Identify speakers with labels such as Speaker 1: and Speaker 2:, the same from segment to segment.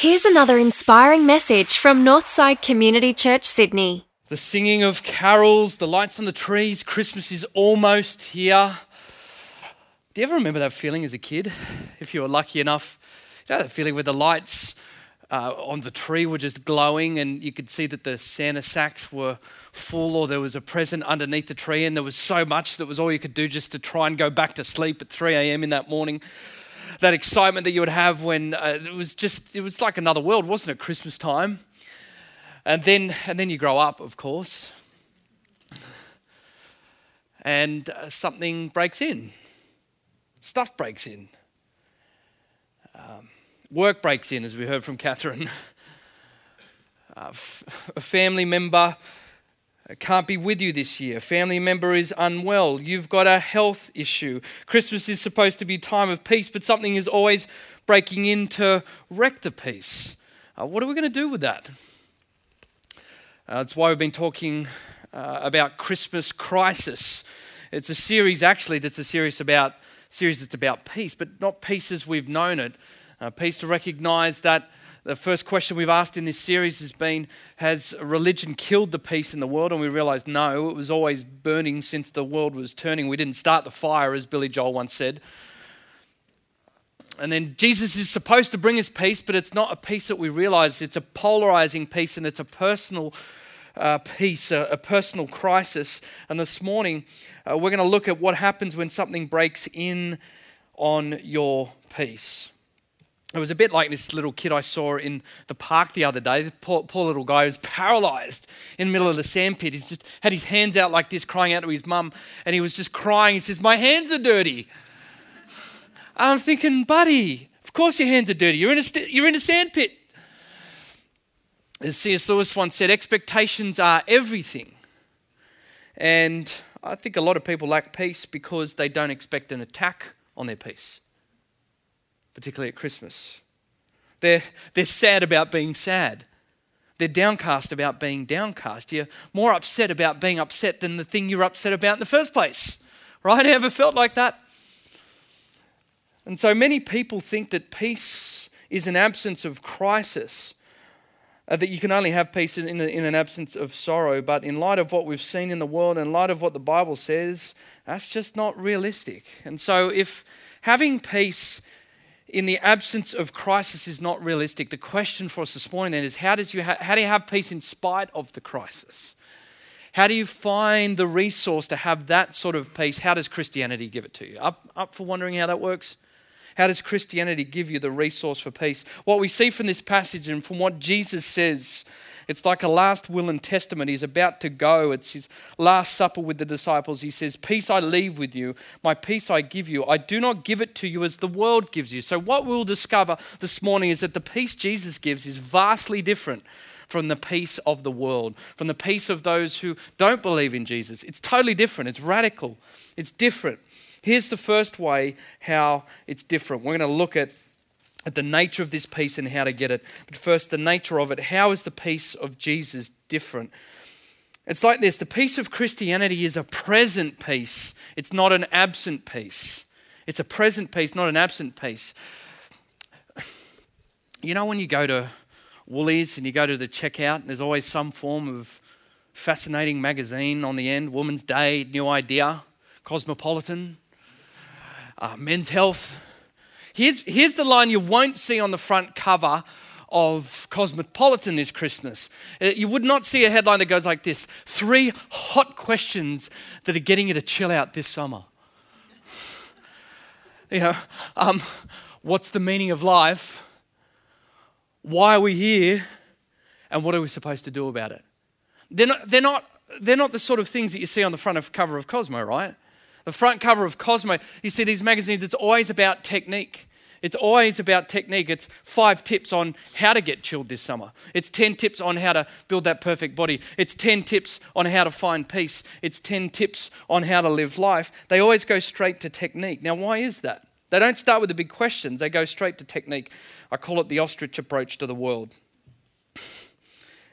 Speaker 1: Here's another inspiring message from Northside Community Church, Sydney.
Speaker 2: The singing of carols, the lights on the trees, Christmas is almost here. Do you ever remember that feeling as a kid? If you were lucky enough, you know that feeling where the lights uh, on the tree were just glowing and you could see that the Santa sacks were full or there was a present underneath the tree and there was so much that was all you could do just to try and go back to sleep at 3 a.m. in that morning that excitement that you would have when uh, it was just it was like another world wasn't it? Christmas time. And then and then you grow up of course. And uh, something breaks in. Stuff breaks in. Um, work breaks in as we heard from catherine. Uh, f- a family member can't be with you this year. Family member is unwell. You've got a health issue. Christmas is supposed to be a time of peace, but something is always breaking in to wreck the peace. Uh, what are we going to do with that? Uh, that's why we've been talking uh, about Christmas crisis. It's a series, actually, that's a series about series that's about peace, but not peace as we've known it. Uh, peace to recognize that the first question we've asked in this series has been Has religion killed the peace in the world? And we realized no, it was always burning since the world was turning. We didn't start the fire, as Billy Joel once said. And then Jesus is supposed to bring us peace, but it's not a peace that we realize. It's a polarizing peace and it's a personal uh, peace, a, a, personal crisis. And this morning, uh, we're going to look at what happens when something breaks in on your peace. It was a bit like this little kid I saw in the park the other day. The poor, poor little guy was paralyzed in the middle of the sandpit. He's just had his hands out like this, crying out to his mum, and he was just crying. He says, My hands are dirty. I'm thinking, buddy, of course your hands are dirty. You're in a, st- you're in a sandpit. As C.S. Lewis once said, expectations are everything. And I think a lot of people lack peace because they don't expect an attack on their peace particularly at Christmas. They're, they're sad about being sad. They're downcast about being downcast. You're more upset about being upset than the thing you're upset about in the first place. Right? Ever felt like that? And so many people think that peace is an absence of crisis, uh, that you can only have peace in, in, in, an absence of sorrow. But in light of what we've seen in the world, in light of what the Bible says, that's just not realistic. And so if having peace in the absence of crisis is not realistic. The question for us this morning then is how, does you ha- how do you have peace in spite of the crisis? How do you find the resource to have that sort of peace? How does Christianity give it to you? Up, up for wondering how that works? How does Christianity give you the resource for peace? What we see from this passage and from what Jesus says it's like a last will and testament. He's about to go. It's his last supper with the disciples. He says, Peace I leave with you, my peace I give you. I do not give it to you as the world gives you. So, what we'll discover this morning is that the peace Jesus gives is vastly different from the peace of the world, from the peace of those who don't believe in Jesus. It's totally different, it's radical, it's different. Here's the first way how it's different. We're going to look at at the nature of this peace and how to get it. But first, the nature of it. How is the peace of Jesus different? It's like this the peace of Christianity is a present peace, it's not an absent peace. It's a present peace, not an absent peace. You know, when you go to Woolies and you go to the checkout, there's always some form of fascinating magazine on the end Woman's Day, New Idea, Cosmopolitan, uh, Men's Health, Here's, here's the line you won't see on the front cover of Cosmopolitan this Christmas. Uh, you would not see a headline that goes like this Three hot questions that are getting you to chill out this summer. you know, um, what's the meaning of life? Why are we here? And what are we supposed to do about it? They're not, they're not, they're not the sort of things that you see on the front of cover of Cosmo, right? The front cover of Cosmo, you see these magazines, it's always about technique. It's always about technique. It's five tips on how to get chilled this summer. It's 10 tips on how to build that perfect body. It's 10 tips on how to find peace. It's 10 tips on how to live life. They always go straight to technique. Now, why is that? They don't start with the big questions, they go straight to technique. I call it the ostrich approach to the world.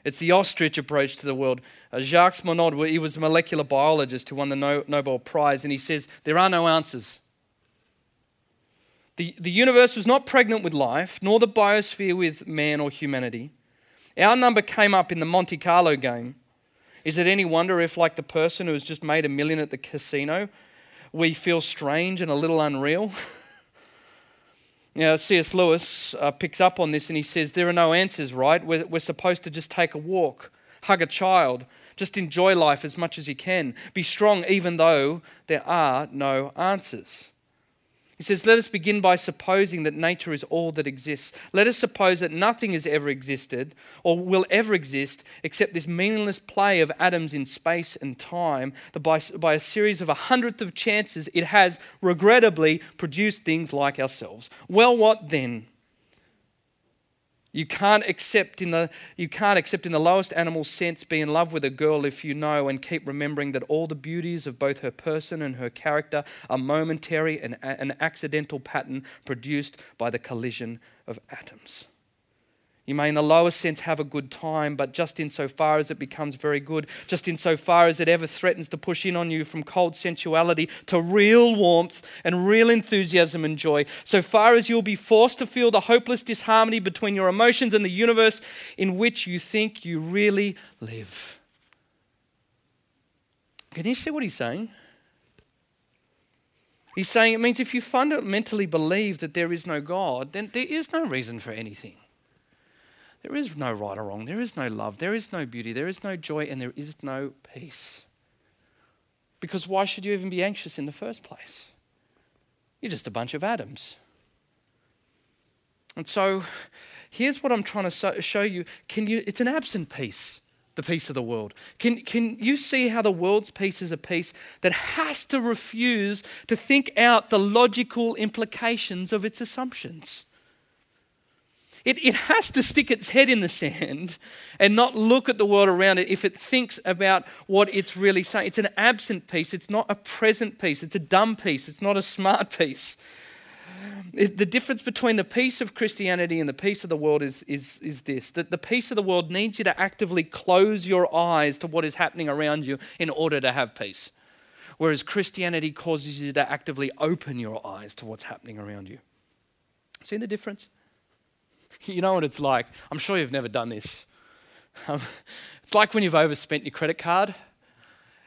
Speaker 2: It's the ostrich approach to the world. Uh, Jacques Monod, he was a molecular biologist who won the Nobel Prize, and he says there are no answers. The, the universe was not pregnant with life, nor the biosphere with man or humanity. Our number came up in the Monte Carlo game. Is it any wonder if, like the person who has just made a million at the casino, we feel strange and a little unreal? Now, C.S. Lewis uh, picks up on this and he says, There are no answers, right? We're, we're supposed to just take a walk, hug a child, just enjoy life as much as you can. Be strong even though there are no answers. He says, Let us begin by supposing that nature is all that exists. Let us suppose that nothing has ever existed or will ever exist except this meaningless play of atoms in space and time, that by, by a series of a hundredth of chances it has regrettably produced things like ourselves. Well, what then? You can't accept in the you can't accept in the lowest animal sense be in love with a girl if you know and keep remembering that all the beauties of both her person and her character are momentary and an accidental pattern produced by the collision of atoms. You may, in the lowest sense, have a good time, but just insofar as it becomes very good, just insofar as it ever threatens to push in on you from cold sensuality to real warmth and real enthusiasm and joy, so far as you'll be forced to feel the hopeless disharmony between your emotions and the universe in which you think you really live. Can you see what he's saying? He's saying it means if you fundamentally believe that there is no God, then there is no reason for anything. There is no right or wrong. There is no love. There is no beauty. There is no joy. And there is no peace. Because why should you even be anxious in the first place? You're just a bunch of atoms. And so here's what I'm trying to show you. Can you it's an absent peace, the peace of the world. Can, can you see how the world's peace is a peace that has to refuse to think out the logical implications of its assumptions? It, it has to stick its head in the sand and not look at the world around it if it thinks about what it's really saying. It's an absent peace, it's not a present peace, it's a dumb peace, it's not a smart peace. It, the difference between the peace of Christianity and the peace of the world is, is, is this that the peace of the world needs you to actively close your eyes to what is happening around you in order to have peace. Whereas Christianity causes you to actively open your eyes to what's happening around you. See the difference? You know what it's like. I'm sure you've never done this. Um, it's like when you've overspent your credit card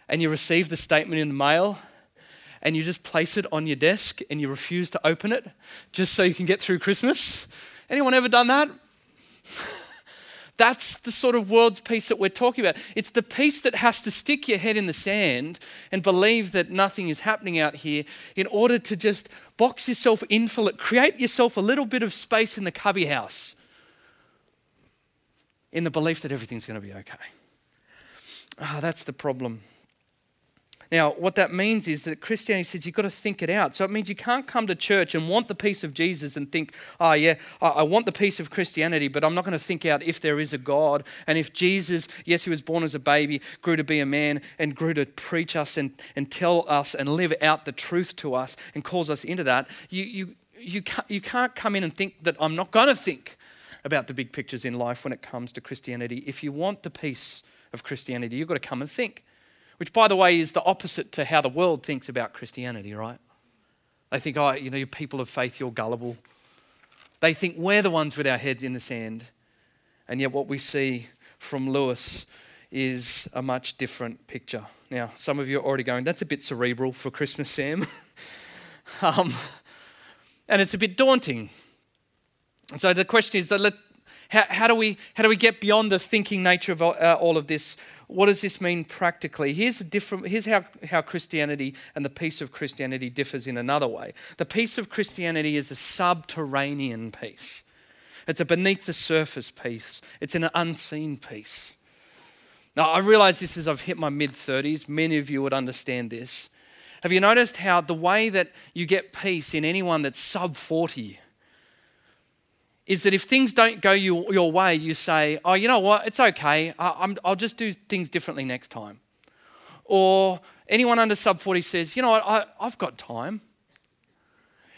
Speaker 2: and you receive the statement in the mail and you just place it on your desk and you refuse to open it just so you can get through Christmas. Anyone ever done that? That's the sort of world's peace that we're talking about. It's the peace that has to stick your head in the sand and believe that nothing is happening out here in order to just box yourself in for it, create yourself a little bit of space in the cubby house in the belief that everything's going to be okay. Ah, oh, that's the problem. Now, what that means is that Christianity says you've got to think it out. So it means you can't come to church and want the peace of Jesus and think, oh, yeah, I want the peace of Christianity, but I'm not going to think out if there is a God. And if Jesus, yes, he was born as a baby, grew to be a man, and grew to preach us and, and tell us and live out the truth to us and calls us into that, you, you, you, can't, you can't come in and think that I'm not going to think about the big pictures in life when it comes to Christianity. If you want the peace of Christianity, you've got to come and think which, by the way, is the opposite to how the world thinks about Christianity, right? They think, oh, you know, you people of faith, you're gullible. They think we're the ones with our heads in the sand. And yet, what we see from Lewis is a much different picture. Now, some of you are already going, that's a bit cerebral for Christmas, Sam. um, and it's a bit daunting. So the question is, that let, how, how, do we, how do we get beyond the thinking nature of all, uh, all of this? what does this mean practically? Here's, a different, here's how, how Christianity and the peace of Christianity differs in another way. The peace of Christianity is a subterranean peace, it's a beneath the surface peace, it's an unseen peace. Now, I realize this as I've hit my mid 30s. Many of you would understand this. Have you noticed how the way that you get peace in anyone that's sub 40 is that if things don't go you, your way, you say, oh, you know what, it's okay, I, will just do things differently next time. Or anyone under sub 40 says, you know what, I, I've got time.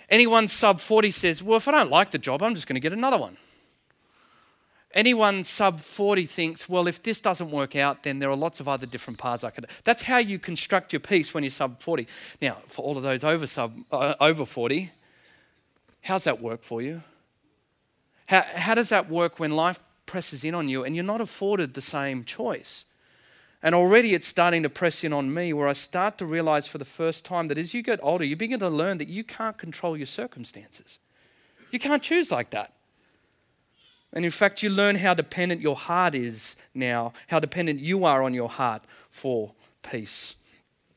Speaker 2: Anyone sub 40 says, well, if I don't like the job, I'm just going to get another one. Anyone sub 40 thinks, well, if this doesn't work out, then there are lots of other different paths I could. That's how you construct your peace when you're sub 40. Now, for all of those over sub uh, over 40, How's that work for you? How, how does that work when life presses in on you and you're not afforded the same choice? And already it's starting to press in on me where I start to realize for the first time that as you get older, you begin to learn that you can't control your circumstances. You can't choose like that. And in fact, you learn how dependent your heart is now, how dependent you are on your heart for peace.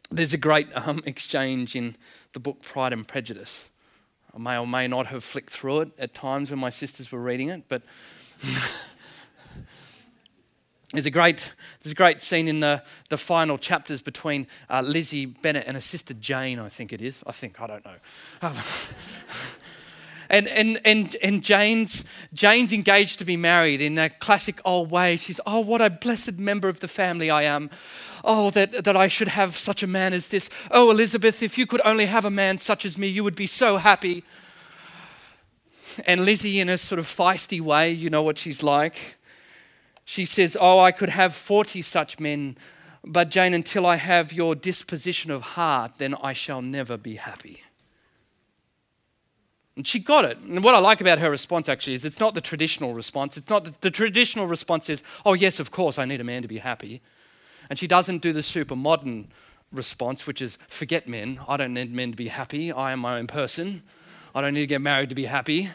Speaker 2: There's a great um, exchange in the book Pride and Prejudice. I may or may not have flicked through it at times when my sisters were reading it, but there's a great there's a great scene in the, the final chapters between uh, Lizzie Bennet and her sister Jane, I think it is. I think I don't know. And and and and Jane's Jane's engaged to be married in that classic old way. She's oh what a blessed member of the family I am. Oh that that I should have such a man as this. Oh Elizabeth, if you could only have a man such as me, you would be so happy. And Lizzie, in a sort of feisty way, you know what she's like. She says, Oh, I could have 40 such men, but Jane, until I have your disposition of heart, then I shall never be happy. And she got it. And what I like about her response actually is it's not the traditional response. It's not the, the, traditional response is, oh, yes, of course, I need a man to be happy. And she doesn't do the super modern response, which is, forget men. I don't need men to be happy. I am my own person. I don't need to get married to be happy.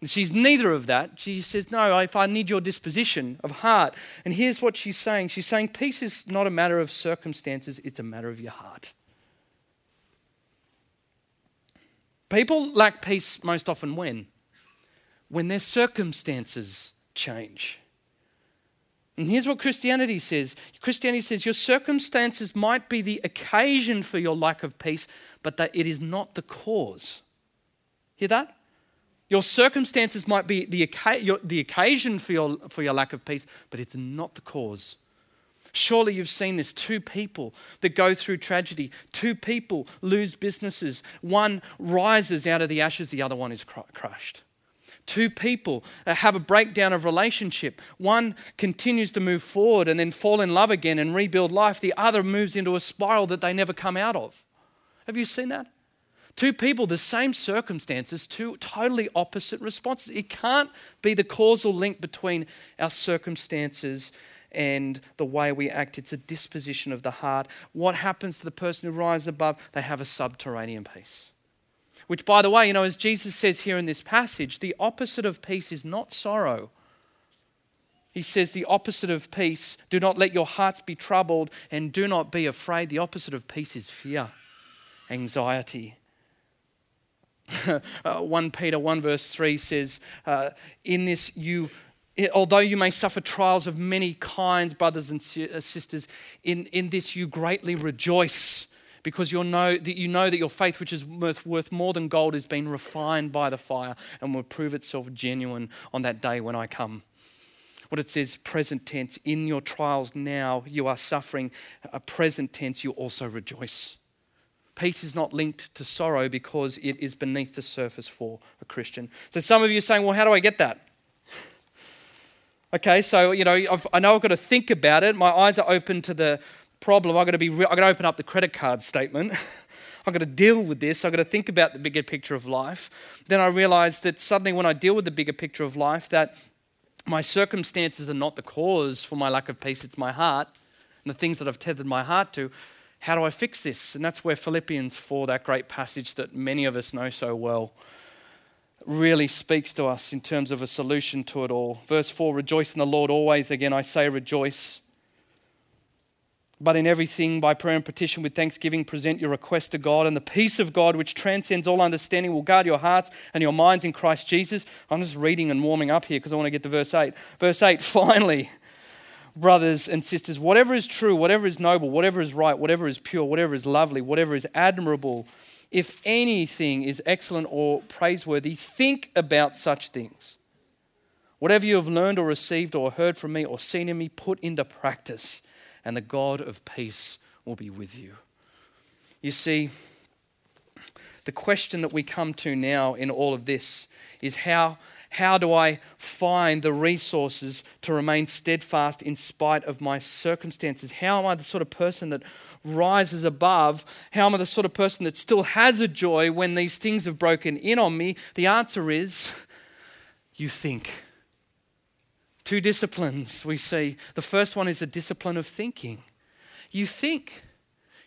Speaker 2: And she's neither of that. She says, no, if I need your disposition of heart. And here's what she's saying she's saying, peace is not a matter of circumstances, it's a matter of your heart. People lack peace most often when? When their circumstances change. And here's what Christianity says Christianity says your circumstances might be the occasion for your lack of peace, but that it is not the cause. Hear that? Your circumstances might be the, the occasion for your, for your lack of peace, but it's not the cause. Surely you've seen this. Two people that go through tragedy, two people lose businesses. One rises out of the ashes, the other one is crushed. Two people uh, have a breakdown of relationship. One continues to move forward and then fall in love again and rebuild life. The other moves into a spiral that they never come out of. Have you seen that? Two people, the same circumstances, two totally opposite responses. It can't be the causal link between our circumstances and the way we act. It's a disposition of the heart. What happens to the person who rises above? They have a subterranean peace. Which, by the way, you know, as Jesus says here in this passage, the opposite of peace is not sorrow. He says, the opposite of peace, do not let your hearts be troubled and do not be afraid. The opposite of peace is fear, anxiety. uh, 1 Peter 1 verse 3 says, uh, In this you although you may suffer trials of many kinds, brothers and uh, sisters, in, in this you greatly rejoice because you know that you know that your faith, which is worth, worth more than gold, is being refined by the fire and will prove itself genuine on that day when I come. What it says, present tense, in your trials now you are suffering. A present tense, you also rejoice. Peace is not linked to sorrow because it is beneath the surface for a Christian. So some of you are saying, well, how do I get that? Okay, so you know, I've, i know I've got to think about it. My eyes are open to the problem. I've got to be. I've got to open up the credit card statement. I've got to deal with this. I've got to think about the bigger picture of life. Then I realize that suddenly, when I deal with the bigger picture of life, that my circumstances are not the cause for my lack of peace. It's my heart and the things that I've tethered my heart to. How do I fix this? And that's where Philippians 4, that great passage that many of us know so well, really speaks to us in terms of a solution to it all. Verse 4 Rejoice in the Lord always. Again, I say rejoice. But in everything, by prayer and petition with thanksgiving, present your request to God, and the peace of God, which transcends all understanding, will guard your hearts and your minds in Christ Jesus. I'm just reading and warming up here because I want to get to verse 8. Verse 8 finally, brothers and sisters, whatever is true, whatever is noble, whatever is right, whatever is pure, whatever is lovely, whatever is admirable, if anything is excellent or praiseworthy, think about such things. Whatever you have learned or received or heard from me or seen in me, put into practice, and the God of peace will be with you. You see, the question that we come to now in all of this is how, how do I find the resources to remain steadfast in spite of my circumstances? How am I the sort of person that rises above? How am I the sort of person that still has a joy when these things have broken in on me? The answer is you think. Two disciplines we see. The first one is the discipline of thinking. You think.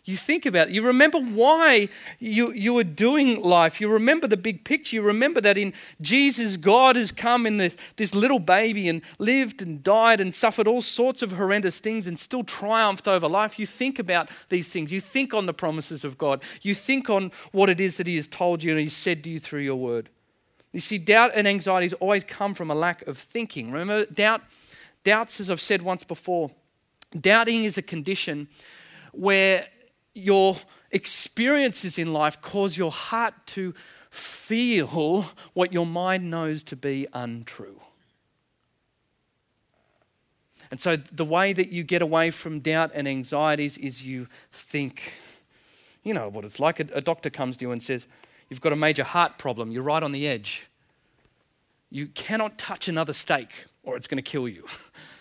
Speaker 2: You think about it. You remember why you, you were doing life. You remember the big picture. You remember that in Jesus, God has come in the, this little baby and lived and died and suffered all sorts of horrendous things and still triumphed over life. You think about these things. You think on the promises of God. You think on what it is that He has told you and He said to you through your word. You see, doubt and anxieties always come from a lack of thinking. Remember, doubt, doubts, as I've said once before, doubting is a condition where your experiences in life cause your heart to feel what your mind knows to be untrue. And so, the way that you get away from doubt and anxieties is you think. You know what it's like. A, a, doctor comes to you and says, You've got a major heart problem. You're right on the edge. You cannot touch another steak or it's going to kill you.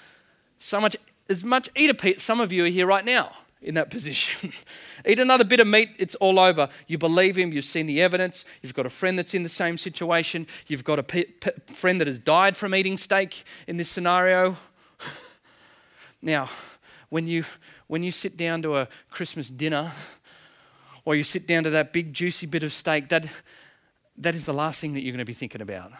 Speaker 2: so much, as much, eat a piece. Some of you are here right now in that position. Eat another bit of meat, it's all over. You believe him, you've seen the evidence, you've got a friend that's in the same situation, you've got a friend that has died from eating steak in this scenario. now, when you, when you sit down to a Christmas dinner, or you sit down to that big juicy bit of steak, that, that is the last thing that you're going to be thinking about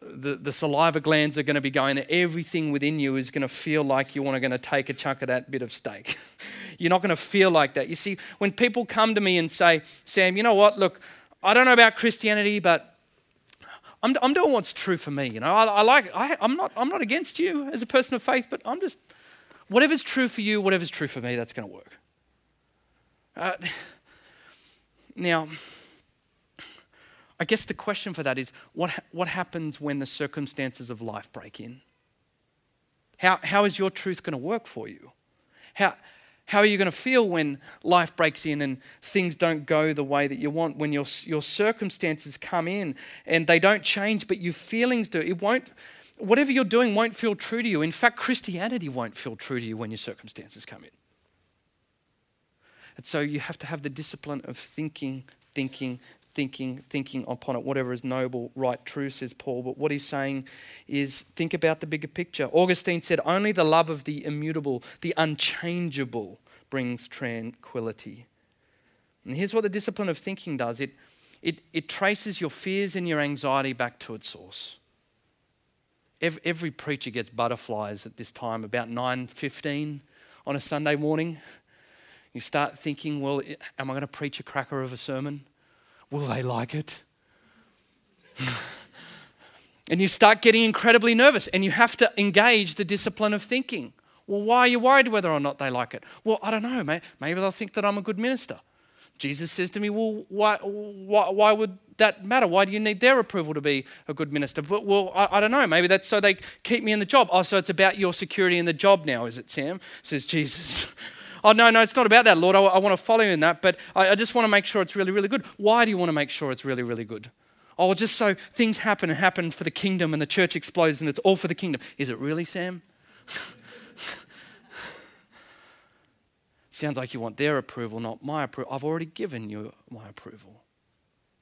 Speaker 2: the, the saliva glands are going to be going, everything within you is going to feel like you want to going to take a chunk of that bit of steak. You're not going to feel like that. You see, when people come to me and say, Sam, you know what? Look, I don't know about Christianity, but I'm, I'm doing what's true for me. You know, I, I like. I, I'm not. I'm not against you as a person of faith, but I'm just whatever's true for you, whatever's true for me, that's going to work. Uh, now I guess the question for that is what, what happens when the circumstances of life break in? How, how is your truth going to work for you? How, how are you going to feel when life breaks in and things don't go the way that you want? When your, your circumstances come in and they don't change, but your feelings do. It won't, whatever you're doing won't feel true to you. In fact, Christianity won't feel true to you when your circumstances come in. And so you have to have the discipline of thinking, thinking, thinking, thinking upon it, whatever is noble, right, true, says Paul. But what he's saying is think about the bigger picture. Augustine said, Only the love of the immutable, the unchangeable, brings tranquility. And here's what the discipline of thinking does it, it, it traces your fears and your anxiety back to its source. Every, every preacher gets butterflies at this time, about 9.15 on a Sunday morning. You start thinking, well, am I going to preach a cracker of a sermon? Will they like it? and you start getting incredibly nervous, and you have to engage the discipline of thinking. Well, why are you worried whether or not they like it? Well, I don't know. Maybe they'll think that I'm a good minister. Jesus says to me, Well, why, why, why would that matter? Why do you need their approval to be a good minister? But, well, I, I, don't know. Maybe that's so they keep me in the job. Oh, so it's about your security in the job now, is it, Sam? Says Jesus. Oh, no, no, it's not about that, Lord. I, I want to follow you in that, but I, I just want to make sure it's really, really good. Why do you want to make sure it's really, really good? Oh, just so things happen and happen for the kingdom and the church explodes and it's all for the kingdom. Is it really, Sam? Sounds like you want their approval, not my approval. I've already given you my approval.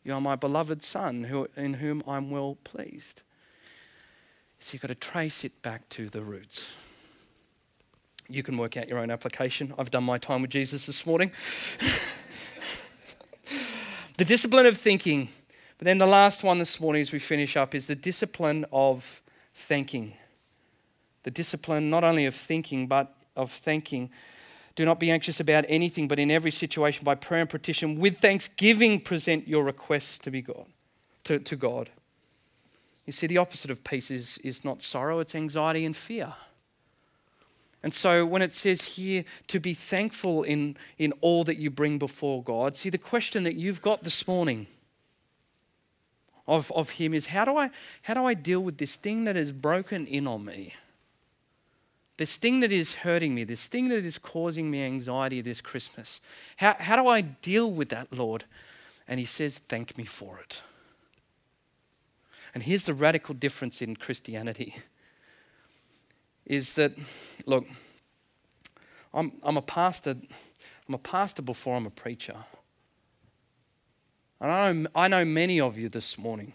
Speaker 2: You are my beloved son who, in whom I'm well pleased. So you've got to trace it back to the roots. You can work out your own application. I've done my time with Jesus this morning. the discipline of thinking. But then the last one this morning as we finish up is the discipline of thanking. The discipline not only of thinking, but of thanking. Do not be anxious about anything, but in every situation, by prayer and petition, with thanksgiving, present your requests to be God, to, to God. You see, the opposite of peace is, is not sorrow, it's anxiety and fear. And so when it says here to be thankful in, in all that you bring before God, see the question that you've got this morning of, of Him is how do, I, how do I deal with this thing that is broken in on me? This thing that is hurting me, this thing that is causing me anxiety this Christmas. How, how do I deal with that, Lord? And He says, Thank me for it. And here's the radical difference in Christianity is that, look, I'm, I'm a pastor. I'm a pastor before I'm a preacher. And I know, I know many of you this morning.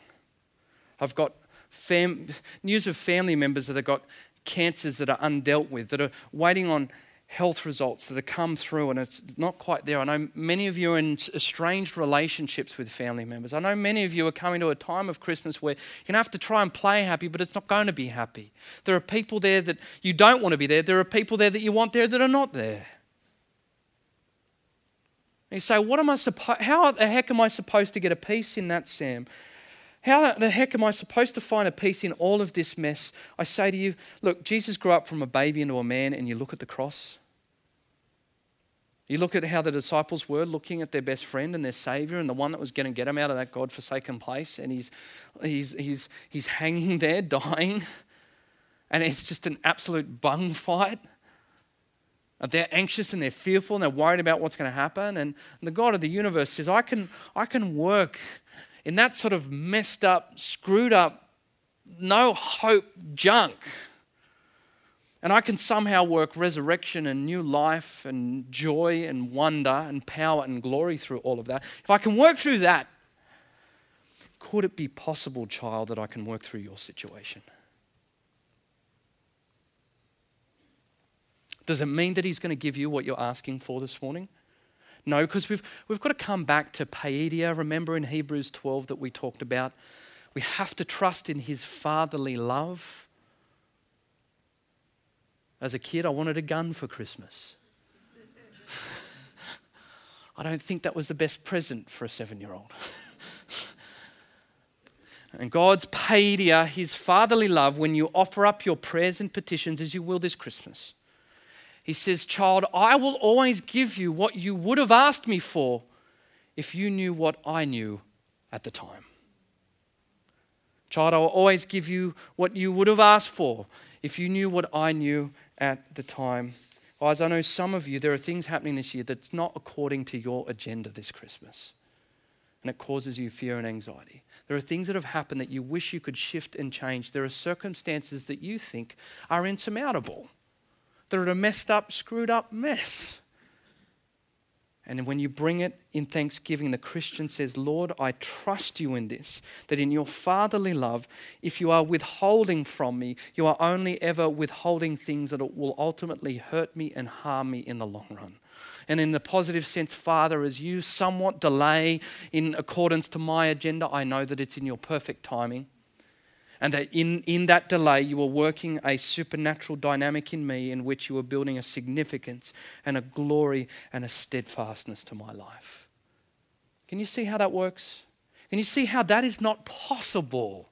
Speaker 2: I've got fam- news of family members that have got cancers that are undealt with, that are waiting on health results that have come through and it's not quite there. I know many of you are in estranged relationships with family members. I know many of you are coming to a time of Christmas where you're going to have to try and play happy, but it's not going to be happy. There are people there that you don't want to be there, there are people there that you want there that are not there. And you say, what am I supposed, how the heck am I supposed to get a peace in that, Sam? How the heck am I supposed to find a peace in all of this mess? I say to you, look, Jesus grew up from a baby into a man, and you look at the cross. You look at how the disciples were looking at their best friend and their Savior and the one that was going to get them out of that God forsaken place, and he's, he's, he's, he's hanging there, dying, and it's just an absolute bung fight. They're anxious and they're fearful and they're worried about what's going to happen. And the God of the universe says, I can, I can work in that sort of messed up, screwed up, no hope junk and I can somehow work resurrection and new life and joy and wonder and power and glory through all of that. If I can work through that, could it be possible, child, that I can work through your situation? Does it mean that He's going to give you what you're asking for this morning? No, because we've, we've got to come back to paideia. Remember in Hebrews 12 that we talked about? We have to trust in His fatherly love as a kid, I wanted a gun for Christmas. I don't think that was the best present for a seven year old. and God's paideia, his fatherly love, when you offer up your prayers and petitions as you will this Christmas, he says, Child, I will always give you what you would have asked me for if you knew what I knew at the time. Child, I will always give you what you would have asked for if you knew what I knew at the time. Guys, I know some of you, there are things happening this year that's not according to your agenda this Christmas. And it causes you fear and anxiety. There are things that have happened that you wish you could shift and change. There are circumstances that you think are insurmountable. They're a messed up, screwed up mess. And when you bring it in thanksgiving, the Christian says, Lord, I trust you in this, that in your fatherly love, if you are withholding from me, you are only ever withholding things that will ultimately hurt me and harm me in the long run. And in the positive sense, Father, as you somewhat delay in accordance to my agenda, I know that it's in your perfect timing and that in, in that delay, you were working a supernatural dynamic in me in which you were building a significance and a glory and a steadfastness to my life. Can you see how that works? Can you see how that is not possible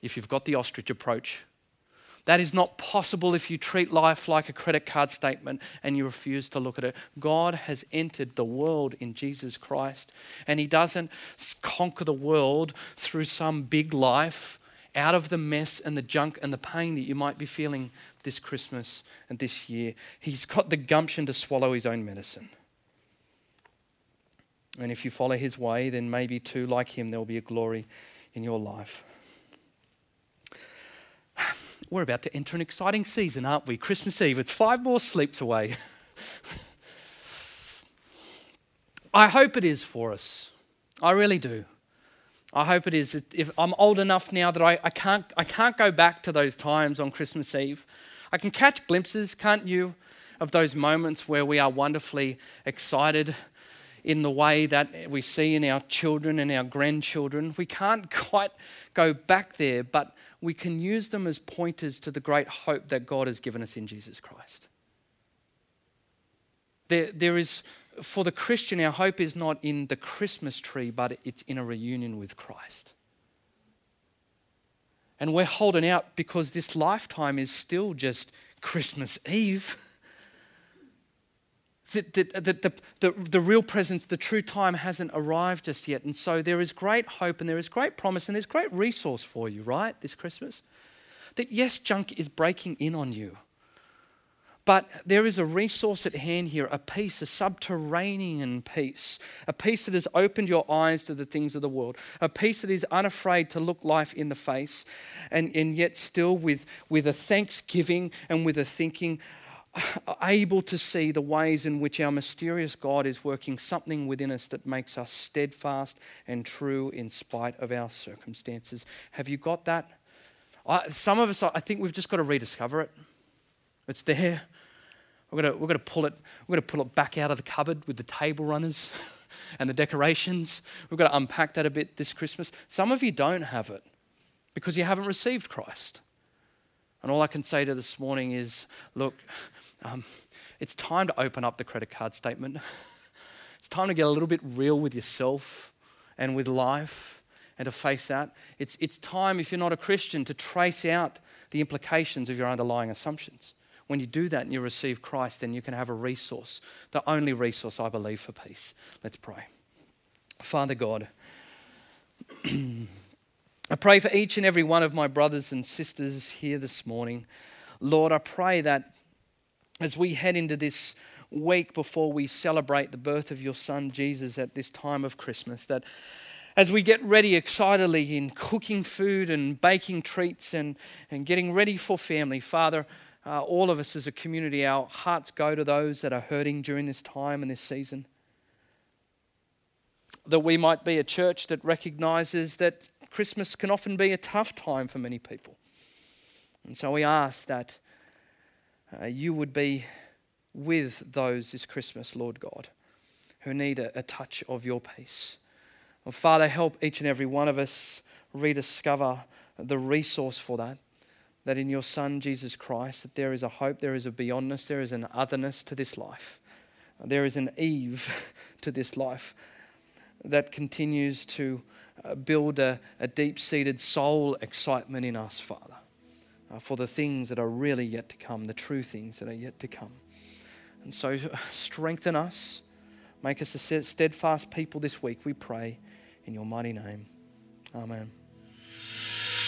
Speaker 2: if you've got the ostrich approach? That is not possible if you treat life like a credit card statement and you refuse to look at it. God has entered the world in Jesus Christ, and He doesn't conquer the world through some big life out of the mess and the junk and the pain that you might be feeling this Christmas and this year. He's got the gumption to swallow his own medicine. And if you follow his way, then maybe too, like him, there will be a glory in your life. We're about to enter an exciting season, aren't we? Christmas Eve. It's five more sleeps away. I hope it is for us. I really do. I hope it is. If I'm old enough now that I, I, can't, I can't go back to those times on Christmas Eve, I can catch glimpses, can't you, of those moments where we are wonderfully excited in the way that we see in our children and our grandchildren. We can't quite go back there, but we can use them as pointers to the great hope that God has given us in Jesus Christ. There, there is for the Christian, our hope is not in the Christmas tree, but it's in a reunion with Christ. And we're holding out because this lifetime is still just Christmas Eve. The, the, the, the, the, real presence, the true time hasn't arrived just yet. And so there is great hope and there is great promise and there's great resource for you, right, this Christmas? That yes, junk is breaking in on you. But there is a resource at hand here, a peace, a subterranean peace, a peace that has opened your eyes to the things of the world, a peace that is unafraid to look life in the face, and, and yet still with, with a thanksgiving and with a thinking, able to see the ways in which our mysterious God is working something within us that makes us steadfast and true in spite of our circumstances. Have you got that? I, some of us, I think we've just got to rediscover it. It's there. We're going to, we're going to pull it. We're going to pull it back out of the cupboard with the table runners and the decorations. We've got to unpack that a bit this Christmas. Some of you don't have it because you haven't received Christ. And all I can say to this morning is, look, um, it's time to open up the credit card statement. it's time to get a little bit real with yourself and with life and to face that. It's, it's time, if you're not a Christian, to trace out the implications of your underlying assumptions. When you do that and you receive Christ, then you can have a resource, the only resource I believe for peace. Let's pray. Father God, I pray for each and every one of my brothers and sisters here this morning. Lord, I pray that as we head into this week before we celebrate the birth of your son Jesus at this time of Christmas, that as we get ready excitedly in cooking food and baking treats and, and getting ready for family, Father, uh, all of us as a community, our hearts go to those that are hurting during this time and this season. That we might be a church that recognizes that Christmas can often be a tough time for many people. And so we ask that uh, you would be with those this Christmas, Lord God, who need a, a touch of your peace. Well, Father, help each and every one of us rediscover the resource for that that in your Son, Jesus Christ, that there is a hope, there is a beyondness, there is an otherness to this life. There is an Eve to this life that continues to uh, build a, a deep seated soul excitement in us, Father, uh, for the things that are really yet to come, the true things that are yet to come. And so strengthen us, make us a steadfast people this week, we pray, in your mighty name. Amen.